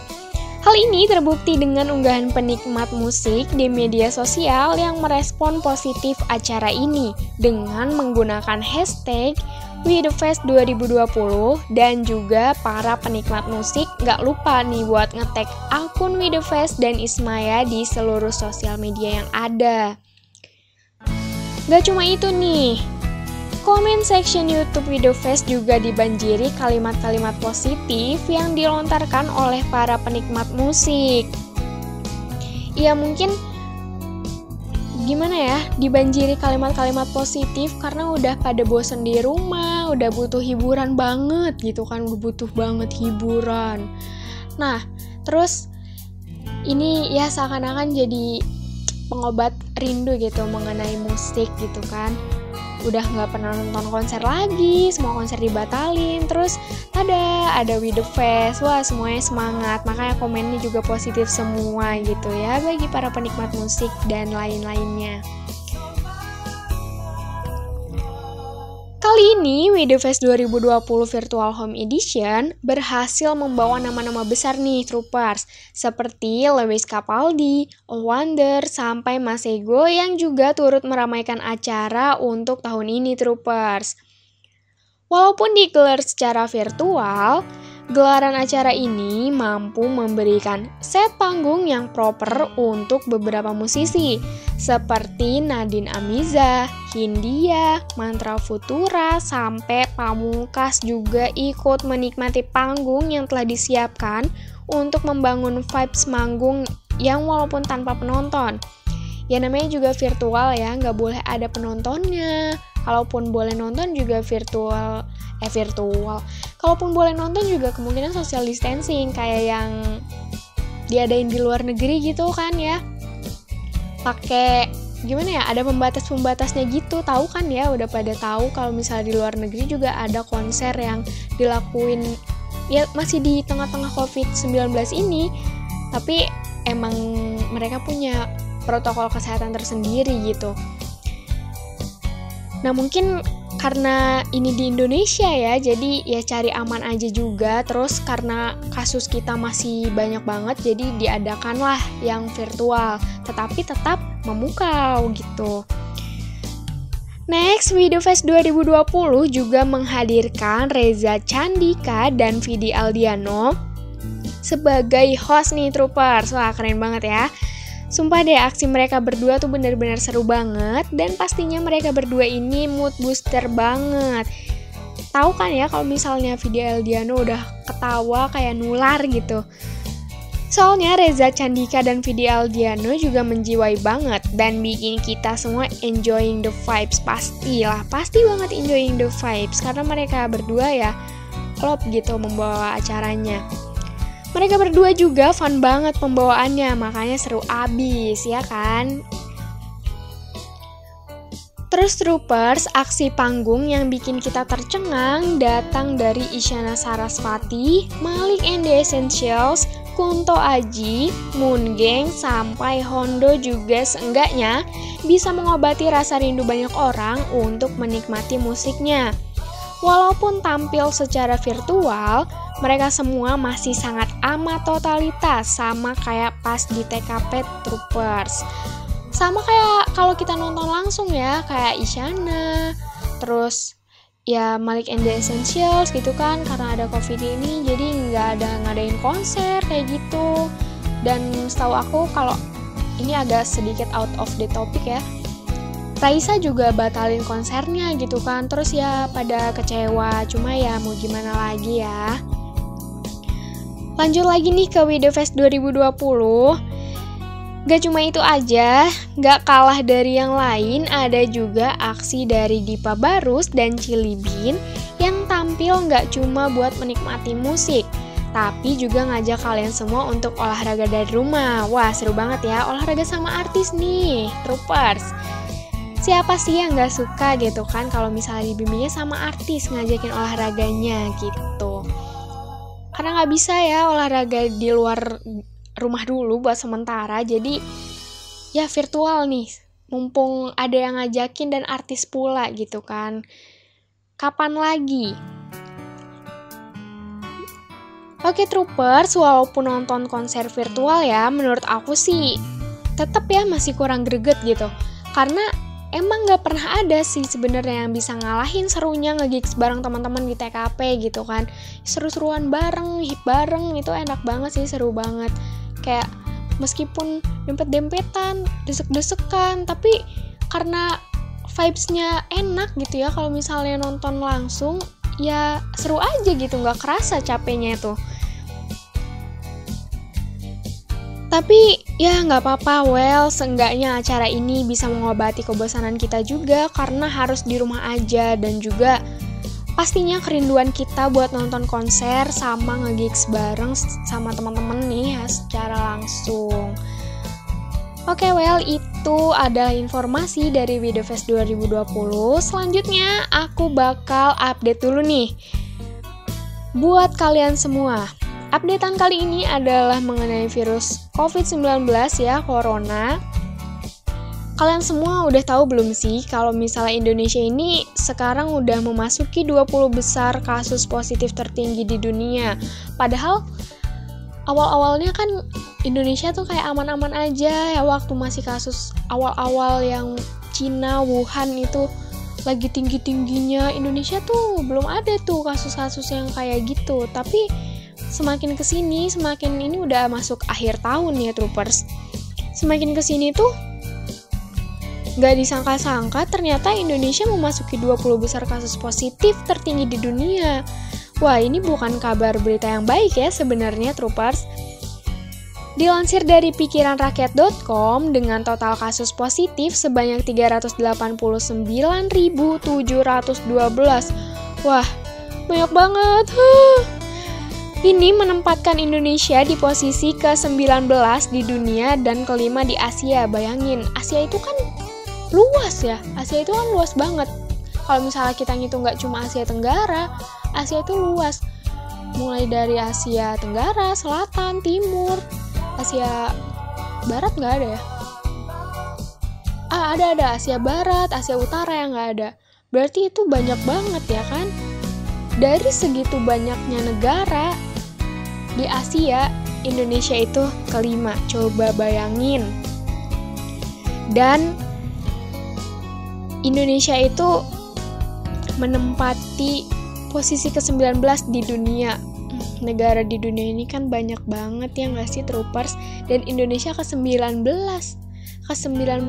S5: Hal ini terbukti dengan unggahan penikmat musik di media sosial yang merespon positif acara ini dengan menggunakan hashtag We The Fest 2020 dan juga para penikmat musik gak lupa nih buat ngetek akun We The Fest dan Ismaya di seluruh sosial media yang ada. Gak cuma itu nih, Comment section YouTube Video Fest juga dibanjiri kalimat-kalimat positif yang dilontarkan oleh para penikmat musik. Ya mungkin gimana ya, dibanjiri kalimat-kalimat positif karena udah pada bosen di rumah, udah butuh hiburan banget gitu kan, udah butuh banget hiburan. Nah, terus ini ya seakan-akan jadi pengobat rindu gitu mengenai musik gitu kan udah nggak pernah nonton konser lagi, semua konser dibatalin, terus ada ada We The Fest, wah semuanya semangat, makanya komennya juga positif semua gitu ya bagi para penikmat musik dan lain-lainnya. Kali ini, We The Fest 2020 Virtual Home Edition berhasil membawa nama-nama besar nih Troopers, seperti Lewis Capaldi, Wonder, sampai Mas Ego yang juga turut meramaikan acara untuk tahun ini Troopers. Walaupun digelar secara virtual, Gelaran acara ini mampu memberikan set panggung yang proper untuk beberapa musisi, seperti Nadine Amiza, Hindia, Mantra Futura, sampai Pamungkas juga ikut menikmati panggung yang telah disiapkan untuk membangun vibes manggung yang walaupun tanpa penonton. Ya namanya juga virtual ya, nggak boleh ada penontonnya. Kalaupun boleh nonton juga virtual eh virtual. Kalaupun boleh nonton juga kemungkinan social distancing kayak yang diadain di luar negeri gitu kan ya. Pakai gimana ya ada pembatas pembatasnya gitu. Tahu kan ya udah pada tahu kalau misalnya di luar negeri juga ada konser yang dilakuin. Ya masih di tengah-tengah covid 19 ini tapi emang mereka punya protokol kesehatan tersendiri gitu nah mungkin karena ini di Indonesia ya, jadi ya cari aman aja juga. Terus karena kasus kita masih banyak banget, jadi diadakanlah yang virtual, tetapi tetap memukau gitu. Next, Video Fest 2020 juga menghadirkan Reza Candika dan Vidi Aldiano sebagai host nih Troopers. Wah, keren banget ya. Sumpah deh aksi mereka berdua tuh bener-bener seru banget dan pastinya mereka berdua ini mood booster banget. Tahu kan ya kalau misalnya video Eldiano udah ketawa kayak nular gitu. Soalnya Reza Candika dan Vidi Aldiano juga menjiwai banget dan bikin kita semua enjoying the vibes pastilah, pasti banget enjoying the vibes karena mereka berdua ya klop gitu membawa acaranya. Mereka berdua juga fun banget pembawaannya, makanya seru abis ya kan? Terus Troopers, aksi panggung yang bikin kita tercengang datang dari Isyana Sarasvati, Malik and the Essentials, Kunto Aji, Moon Gang, sampai Hondo juga seenggaknya bisa mengobati rasa rindu banyak orang untuk menikmati musiknya. Walaupun tampil secara virtual, mereka semua masih sangat amat totalitas, sama kayak pas di TKP Troopers. Sama kayak kalau kita nonton langsung ya, kayak Isyana, terus ya Malik and the Essentials gitu kan, karena ada covid ini, jadi nggak ada ngadain konser kayak gitu. Dan setahu aku kalau ini agak sedikit out of the topic ya, Raisa juga batalin konsernya gitu kan Terus ya pada kecewa Cuma ya mau gimana lagi ya Lanjut lagi nih ke Video Fest 2020 Gak cuma itu aja, gak kalah dari yang lain ada juga aksi dari Dipa Barus dan Cilibin yang tampil gak cuma buat menikmati musik, tapi juga ngajak kalian semua untuk olahraga dari rumah. Wah, seru banget ya, olahraga sama artis nih, troopers. Siapa sih yang gak suka gitu kan kalau misalnya dibimbingnya sama artis ngajakin olahraganya gitu. Karena nggak bisa ya olahraga di luar rumah dulu buat sementara, jadi ya virtual nih. Mumpung ada yang ngajakin dan artis pula gitu kan. Kapan lagi? Oke troopers, walaupun nonton konser virtual ya, menurut aku sih tetap ya masih kurang greget gitu. Karena emang gak pernah ada sih sebenarnya yang bisa ngalahin serunya ngegigs bareng teman-teman di TKP gitu kan. Seru-seruan bareng, hip bareng itu enak banget sih, seru banget. Kayak meskipun dempet-dempetan, desek-desekan, tapi karena vibes-nya enak gitu ya kalau misalnya nonton langsung ya seru aja gitu nggak kerasa capeknya itu tapi ya nggak apa-apa well seenggaknya acara ini bisa mengobati kebosanan kita juga karena harus di rumah aja dan juga pastinya kerinduan kita buat nonton konser sama ngegigs bareng sama teman-teman nih ya secara langsung Oke, okay, well itu adalah informasi dari Widowfest 2020. Selanjutnya aku bakal update dulu nih. Buat kalian semua, updatean kali ini adalah mengenai virus COVID-19 ya, Corona. Kalian semua udah tahu belum sih kalau misalnya Indonesia ini sekarang udah memasuki 20 besar kasus positif tertinggi di dunia. Padahal awal-awalnya kan Indonesia tuh kayak aman-aman aja ya waktu masih kasus awal-awal yang Cina, Wuhan itu lagi tinggi-tingginya Indonesia tuh belum ada tuh kasus-kasus yang kayak gitu tapi semakin ke sini semakin ini udah masuk akhir tahun ya troopers semakin ke sini tuh Gak disangka-sangka ternyata Indonesia memasuki 20 besar kasus positif tertinggi di dunia Wah, ini bukan kabar berita yang baik ya sebenarnya, troopers. Dilansir dari pikiranrakyat.com, dengan total kasus positif sebanyak 389.712. Wah, banyak banget. Huh. Ini menempatkan Indonesia di posisi ke-19 di dunia dan kelima di Asia. Bayangin, Asia itu kan luas ya. Asia itu kan luas banget. Kalau misalnya kita ngitung nggak cuma Asia Tenggara, Asia itu luas. Mulai dari Asia Tenggara, Selatan, Timur, Asia Barat nggak ada ya? Ah, ada ada Asia Barat, Asia Utara yang nggak ada. Berarti itu banyak banget ya kan? Dari segitu banyaknya negara di Asia, Indonesia itu kelima. Coba bayangin. Dan Indonesia itu menempati posisi ke-19 di dunia. Negara di dunia ini kan banyak banget ya nggak sih troopers dan Indonesia ke-19. Ke-19.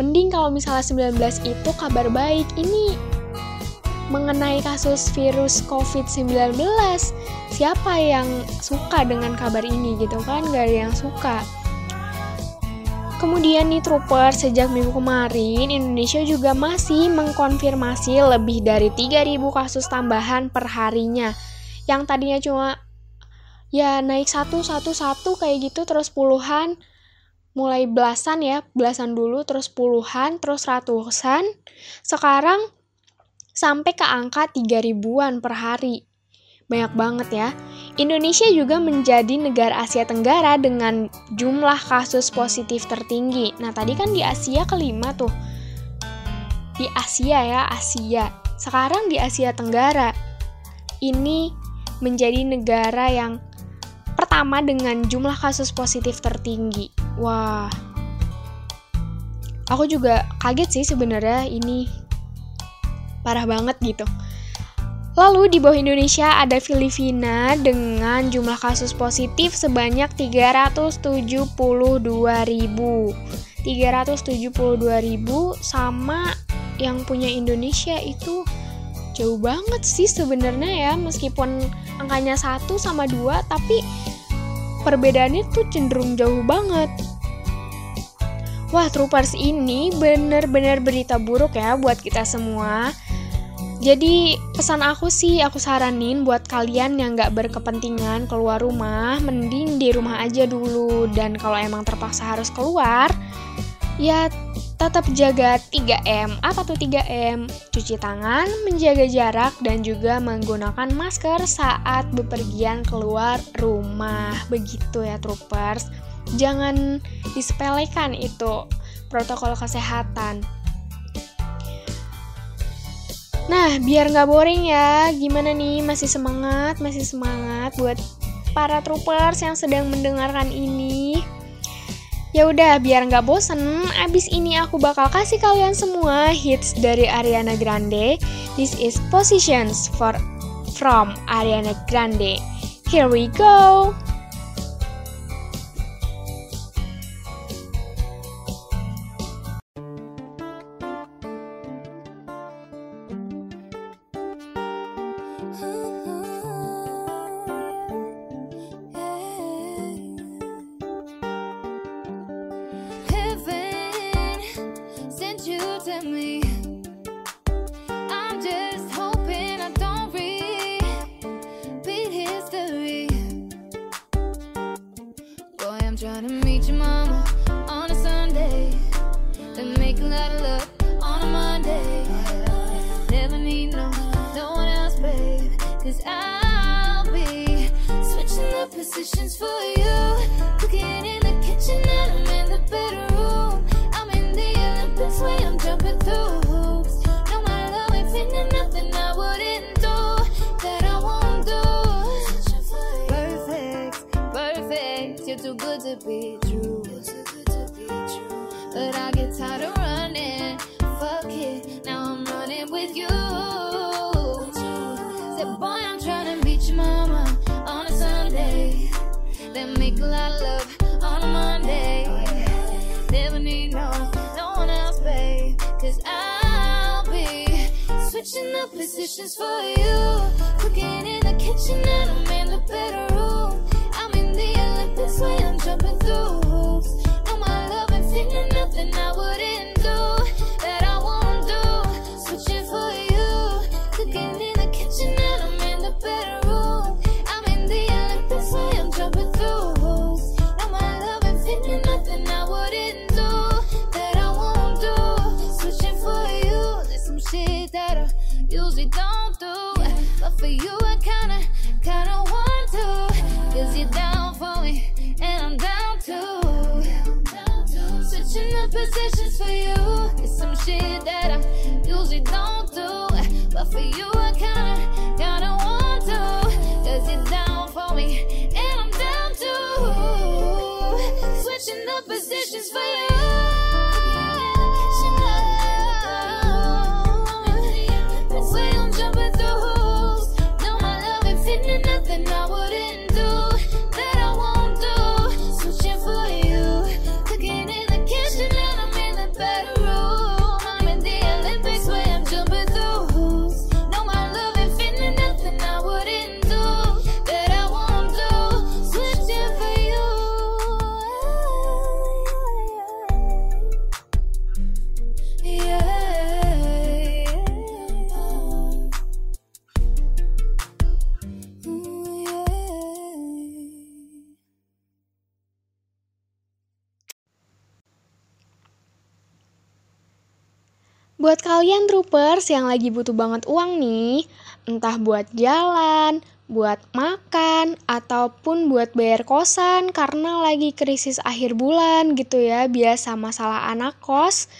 S5: Mending kalau misalnya 19 itu kabar baik. Ini mengenai kasus virus COVID-19. Siapa yang suka dengan kabar ini gitu kan? Gak ada yang suka. Kemudian nih trooper, sejak minggu kemarin Indonesia juga masih mengkonfirmasi lebih dari 3000 kasus tambahan per harinya. Yang tadinya cuma ya naik satu satu satu kayak gitu terus puluhan mulai belasan ya, belasan dulu terus puluhan terus ratusan. Sekarang sampai ke angka 3000-an per hari. Banyak banget ya. Indonesia juga menjadi negara Asia Tenggara dengan jumlah kasus positif tertinggi. Nah, tadi kan di Asia kelima tuh. Di Asia ya, Asia. Sekarang di Asia Tenggara. Ini menjadi negara yang pertama dengan jumlah kasus positif tertinggi. Wah. Aku juga kaget sih sebenarnya ini parah banget gitu. Lalu di bawah Indonesia ada Filipina dengan jumlah kasus positif sebanyak 372.000. 372.000 sama yang punya Indonesia itu jauh banget sih sebenarnya ya meskipun angkanya satu sama dua tapi perbedaannya tuh cenderung jauh banget. Wah, troopers ini bener-bener berita buruk ya buat kita semua Jadi pesan aku sih, aku saranin buat kalian yang gak berkepentingan keluar rumah, mending di rumah aja dulu. Dan kalau emang terpaksa harus keluar, ya tetap jaga 3M. Apa tuh 3M? Cuci tangan, menjaga jarak, dan juga menggunakan masker saat bepergian keluar rumah. Begitu ya troopers. Jangan disepelekan itu protokol kesehatan. Nah, biar nggak boring ya, gimana nih? Masih semangat? Masih semangat buat para troopers yang sedang mendengarkan ini? Ya udah, biar nggak bosen, abis ini aku bakal kasih kalian semua hits dari Ariana Grande. This is Positions for from Ariana Grande. Here we go.
S10: Positions for you.
S5: Yang lagi butuh banget uang nih, entah buat jalan, buat makan, ataupun buat bayar kosan karena lagi krisis akhir bulan gitu ya, biasa masalah anak kos,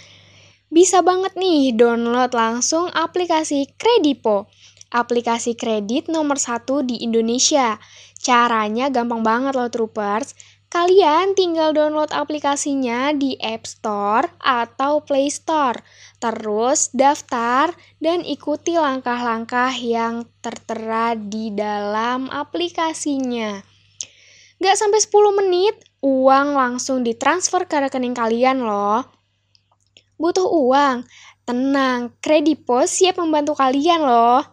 S5: bisa banget nih download langsung aplikasi Kredipo. Aplikasi kredit nomor satu di Indonesia. Caranya gampang banget loh troopers. Kalian tinggal download aplikasinya di App Store atau Play Store. Terus daftar dan ikuti langkah-langkah yang tertera di dalam aplikasinya. Gak sampai 10 menit, uang langsung ditransfer ke rekening kalian loh. Butuh uang? Tenang, Kredipo siap membantu kalian loh.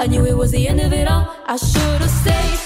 S6: I knew it was the end of it all. I should've stayed.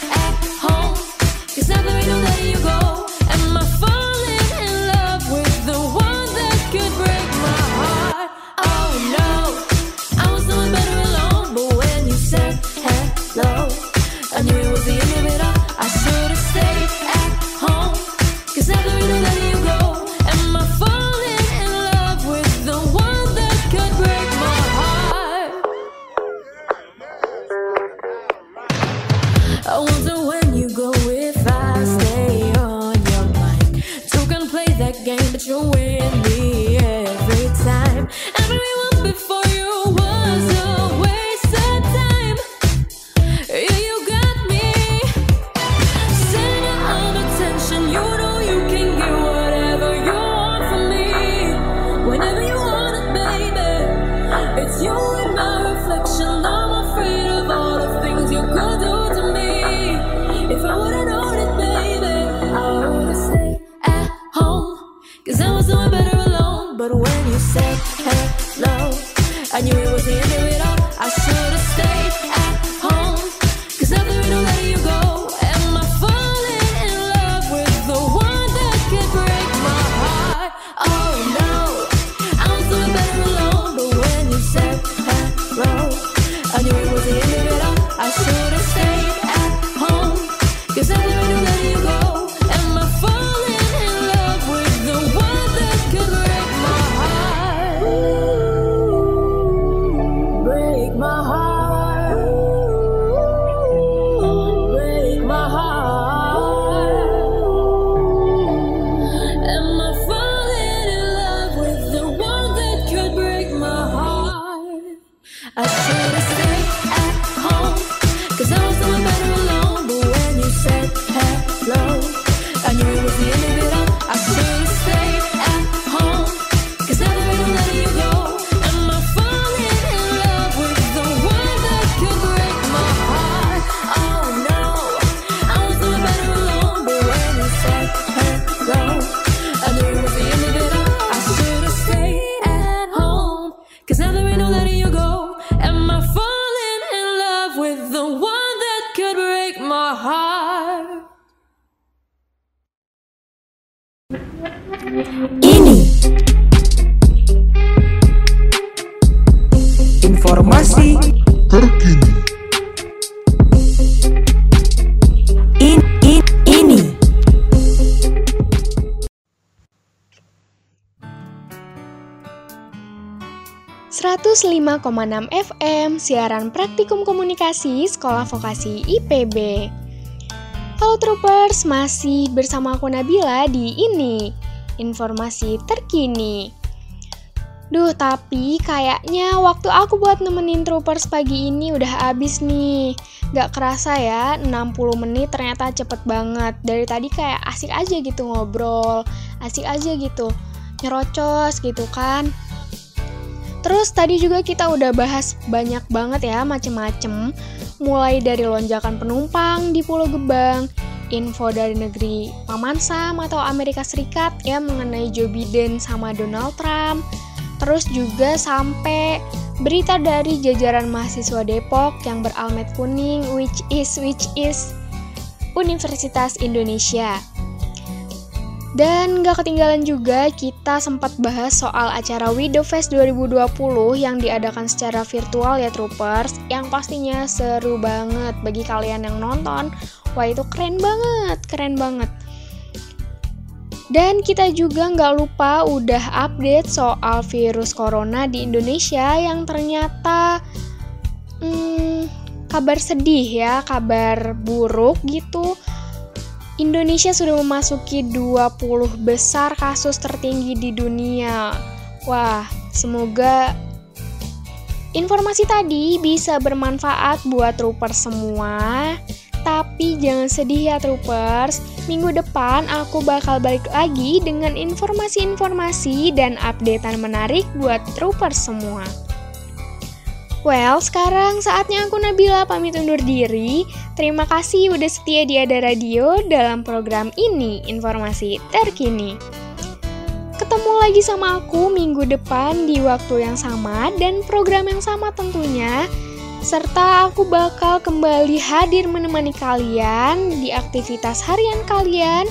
S5: 105,6 FM, siaran praktikum komunikasi Sekolah Vokasi IPB. Halo Troopers, masih bersama aku Nabila di ini, informasi terkini. Duh, tapi kayaknya waktu aku buat nemenin Troopers pagi ini udah abis nih. Gak kerasa ya, 60 menit ternyata cepet banget. Dari tadi kayak asik aja gitu ngobrol, asik aja gitu, nyerocos gitu kan. Terus tadi juga kita udah bahas banyak banget ya macem-macem, mulai dari lonjakan penumpang di Pulau Gebang, info dari negeri Paman Sam atau Amerika Serikat ya mengenai Joe Biden sama Donald Trump, terus juga sampai berita dari jajaran mahasiswa Depok yang beralmet kuning which is which is Universitas Indonesia. Dan gak ketinggalan juga kita sempat bahas soal acara Widow Fest 2020 yang diadakan secara virtual ya Troopers. Yang pastinya seru banget bagi kalian yang nonton. Wah itu keren banget, keren banget. Dan kita juga nggak lupa udah update soal virus corona di Indonesia yang ternyata hmm, kabar sedih ya, kabar buruk gitu. Indonesia sudah memasuki 20 besar kasus tertinggi di dunia. Wah, semoga informasi tadi bisa bermanfaat buat trooper semua. Tapi jangan sedih ya troopers, minggu depan aku bakal balik lagi dengan informasi-informasi dan updatean menarik buat troopers semua. Well, sekarang saatnya aku Nabila pamit undur diri. Terima kasih udah setia di Ada Radio dalam program ini, Informasi Terkini. Ketemu lagi sama aku minggu depan di waktu yang sama dan program yang sama tentunya serta aku bakal kembali hadir menemani kalian di aktivitas harian kalian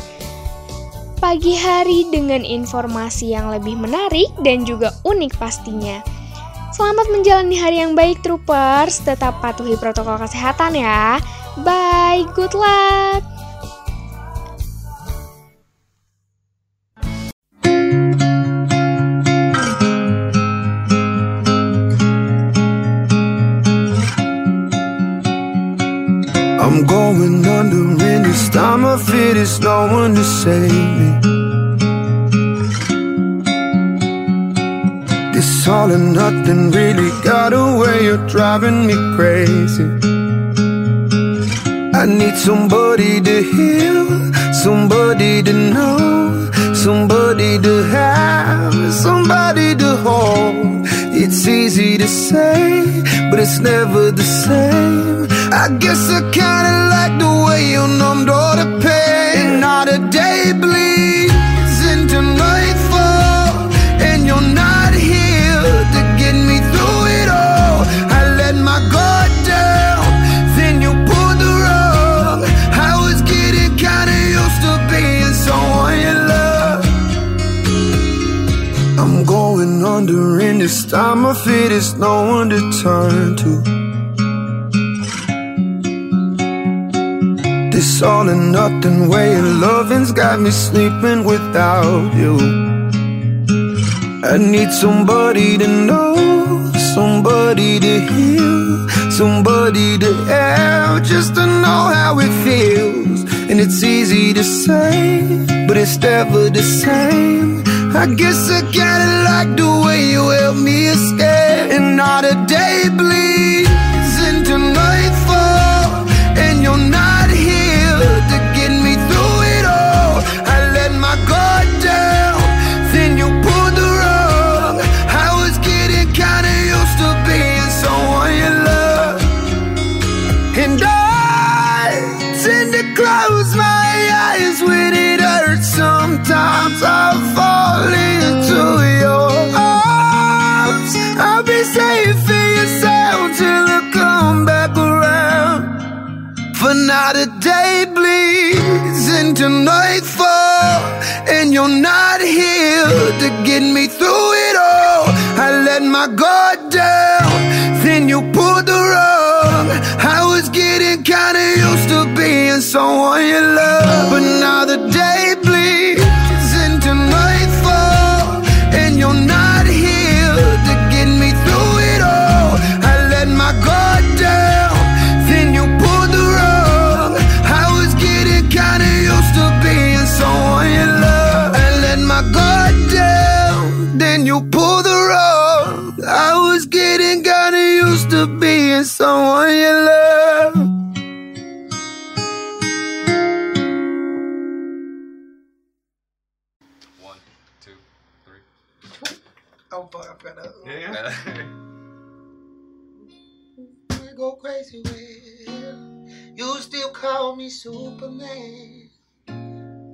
S5: pagi hari dengan informasi yang lebih menarik dan juga unik pastinya. Selamat menjalani hari yang baik troopers, tetap patuhi protokol kesehatan ya. Bye, good luck.
S11: I'm going under in this time of fear There's no one to save me All or nothing really got away, you're driving me crazy. I need somebody to heal Somebody to know Somebody to have Somebody to hold. It's easy to say But it's never the same. I guess I kinda like the way you numbed all this time of fear. There's no one to turn to. This all and nothing way of loving's got me sleeping without you. I need somebody to know, somebody to heal, somebody to have, just to know how it feels. And it's easy to say, but it's never the same. I guess I kinda like the way you help me escape. And not a day bleeds Not day bleeds into nightfall, and you're not here to get me through it all. I let my guard down, then you pulled the rug. I was getting kinda used to being someone you love, but now the day I go crazy with you still call me Superman.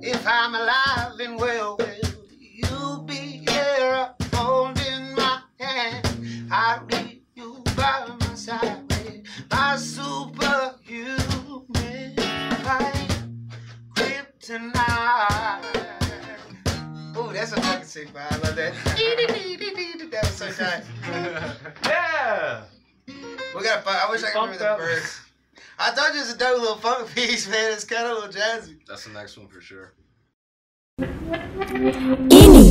S11: If I'm alive and well, will you be there holding my hand? I'll be you by my side with my superhuman kryptonite. Oh, that's a fucking sick vibe. I love that. [LAUGHS] that was so [LAUGHS] tight.
S12: yeah.
S11: We gotta. find- I wish I could remember the verse.
S13: I thought you was a dope little funk piece, man. It's kind of a little jazzy.
S12: That's the next one for sure.
S1: Ini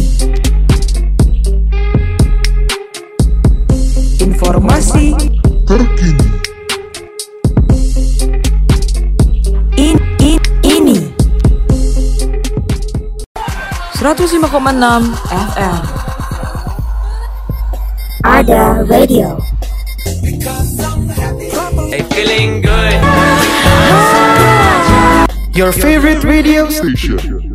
S1: informasi
S14: terkini,
S4: In, in, ini
S1: 105,6 FM.
S4: ada radio.
S3: Hey, feeling good.
S14: your favorite radio station.